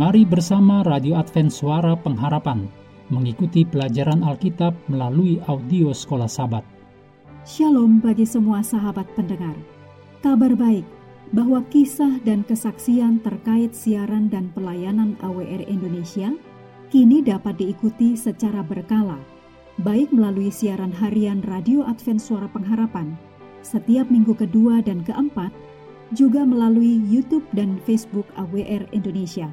Mari bersama Radio Advent Suara Pengharapan mengikuti pelajaran Alkitab melalui audio Sekolah Sabat. Shalom bagi semua sahabat pendengar. Kabar baik bahwa kisah dan kesaksian terkait siaran dan pelayanan AWR Indonesia kini dapat diikuti secara berkala, baik melalui siaran harian Radio Advent Suara Pengharapan setiap minggu kedua dan keempat, juga melalui YouTube dan Facebook AWR Indonesia.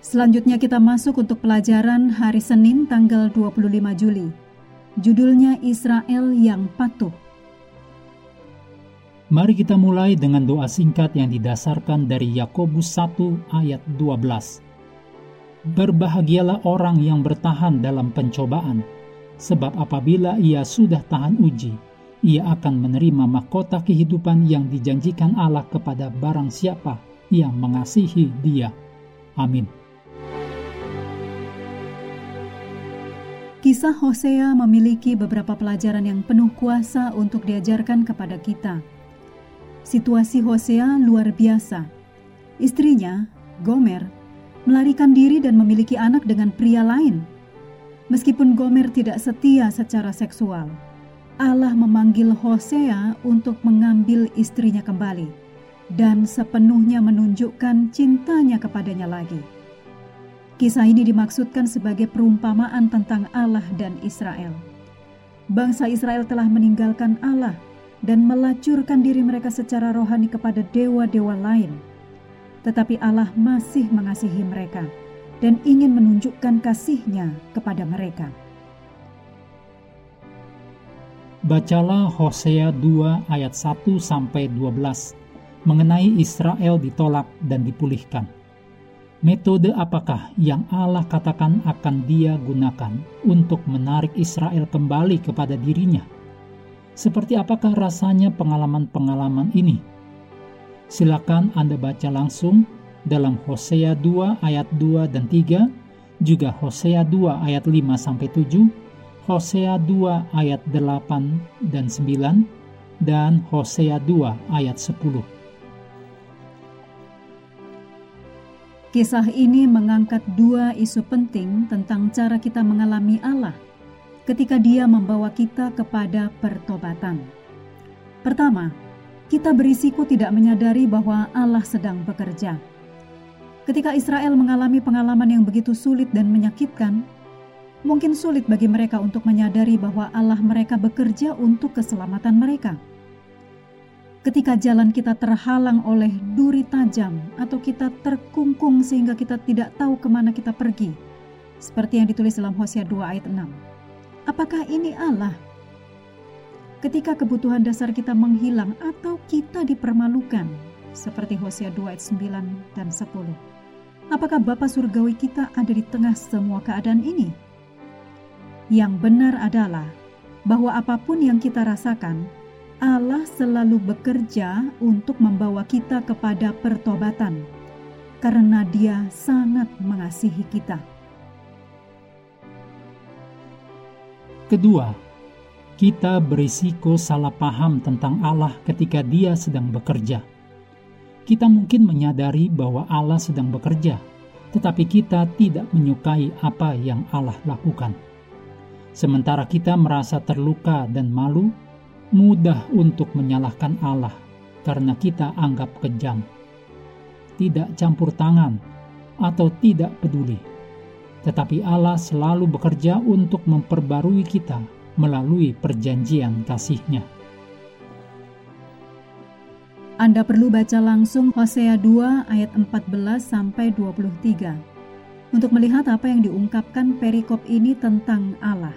Selanjutnya kita masuk untuk pelajaran hari Senin tanggal 25 Juli. Judulnya Israel yang patuh. Mari kita mulai dengan doa singkat yang didasarkan dari Yakobus 1 ayat 12. Berbahagialah orang yang bertahan dalam pencobaan, sebab apabila ia sudah tahan uji, ia akan menerima mahkota kehidupan yang dijanjikan Allah kepada barang siapa yang mengasihi dia. Amin. Kisah Hosea memiliki beberapa pelajaran yang penuh kuasa untuk diajarkan kepada kita. Situasi Hosea luar biasa. Istrinya, Gomer, melarikan diri dan memiliki anak dengan pria lain. Meskipun Gomer tidak setia secara seksual, Allah memanggil Hosea untuk mengambil istrinya kembali dan sepenuhnya menunjukkan cintanya kepadanya lagi. Kisah ini dimaksudkan sebagai perumpamaan tentang Allah dan Israel. Bangsa Israel telah meninggalkan Allah dan melacurkan diri mereka secara rohani kepada dewa-dewa lain. Tetapi Allah masih mengasihi mereka dan ingin menunjukkan kasih-Nya kepada mereka. Bacalah Hosea 2 ayat 1 sampai 12 mengenai Israel ditolak dan dipulihkan. Metode apakah yang Allah katakan akan dia gunakan untuk menarik Israel kembali kepada dirinya? Seperti apakah rasanya pengalaman-pengalaman ini? Silakan Anda baca langsung dalam Hosea 2 ayat 2 dan 3, juga Hosea 2 ayat 5 sampai 7, Hosea 2 ayat 8 dan 9, dan Hosea 2 ayat 10. Kisah ini mengangkat dua isu penting tentang cara kita mengalami Allah ketika Dia membawa kita kepada pertobatan. Pertama, kita berisiko tidak menyadari bahwa Allah sedang bekerja. Ketika Israel mengalami pengalaman yang begitu sulit dan menyakitkan, mungkin sulit bagi mereka untuk menyadari bahwa Allah mereka bekerja untuk keselamatan mereka ketika jalan kita terhalang oleh duri tajam atau kita terkungkung sehingga kita tidak tahu ke mana kita pergi. Seperti yang ditulis dalam Hosea 2 ayat 6. Apakah ini Allah? Ketika kebutuhan dasar kita menghilang atau kita dipermalukan, seperti Hosea 2 ayat 9 dan 10. Apakah Bapa Surgawi kita ada di tengah semua keadaan ini? Yang benar adalah bahwa apa pun yang kita rasakan, Allah selalu bekerja untuk membawa kita kepada pertobatan, karena Dia sangat mengasihi kita. Kedua, kita berisiko salah paham tentang Allah ketika Dia sedang bekerja. Kita mungkin menyadari bahwa Allah sedang bekerja, tetapi kita tidak menyukai apa yang Allah lakukan. Sementara kita merasa terluka dan malu mudah untuk menyalahkan Allah karena kita anggap kejam, tidak campur tangan, atau tidak peduli. Tetapi Allah selalu bekerja untuk memperbarui kita melalui perjanjian kasih-Nya. Anda perlu baca langsung Hosea 2 ayat 14 sampai 23 untuk melihat apa yang diungkapkan perikop ini tentang Allah.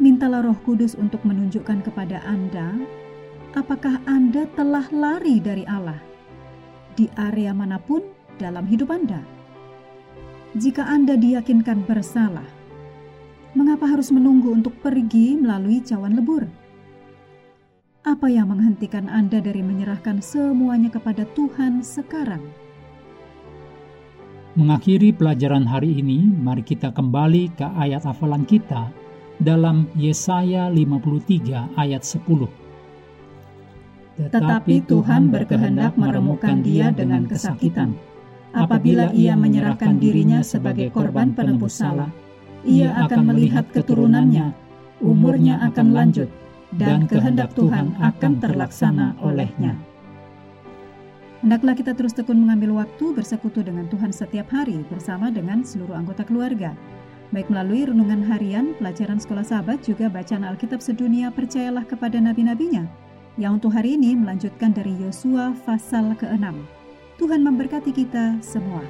Mintalah Roh Kudus untuk menunjukkan kepada Anda apakah Anda telah lari dari Allah di area mana pun dalam hidup Anda. Jika Anda diyakinkan bersalah, mengapa harus menunggu untuk pergi melalui cawan lebur? Apa yang menghentikan Anda dari menyerahkan semuanya kepada Tuhan sekarang? Mengakhiri pelajaran hari ini, mari kita kembali ke ayat hafalan kita dalam Yesaya 53 ayat 10. Tetapi Tuhan berkehendak meremukkan dia dengan kesakitan. Apabila ia menyerahkan dirinya sebagai korban penebus salah, ia akan melihat keturunannya, umurnya akan lanjut, dan kehendak Tuhan akan terlaksana olehnya. Hendaklah kita terus tekun mengambil waktu bersekutu dengan Tuhan setiap hari bersama dengan seluruh anggota keluarga. Baik melalui renungan harian, pelajaran sekolah sahabat, juga bacaan Alkitab sedunia, percayalah kepada nabi-nabinya. Yang untuk hari ini melanjutkan dari Yosua pasal ke-6. Tuhan memberkati kita semua.